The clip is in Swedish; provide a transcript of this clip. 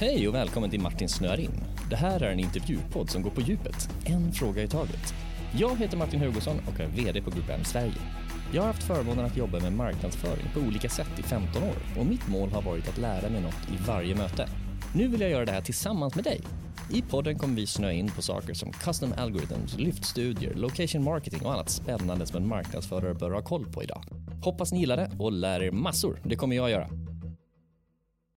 Hej och välkommen till Martin snöar in. Det här är en intervjupodd som går på djupet, en fråga i taget. Jag heter Martin Hugosson och är VD på Group M Sverige. Jag har haft förmånen att jobba med marknadsföring på olika sätt i 15 år och mitt mål har varit att lära mig något i varje möte. Nu vill jag göra det här tillsammans med dig. I podden kommer vi snöa in på saker som custom algorithms, lyftstudier, location marketing och annat spännande som en marknadsförare bör ha koll på idag. Hoppas ni gillar det och lär er massor. Det kommer jag göra.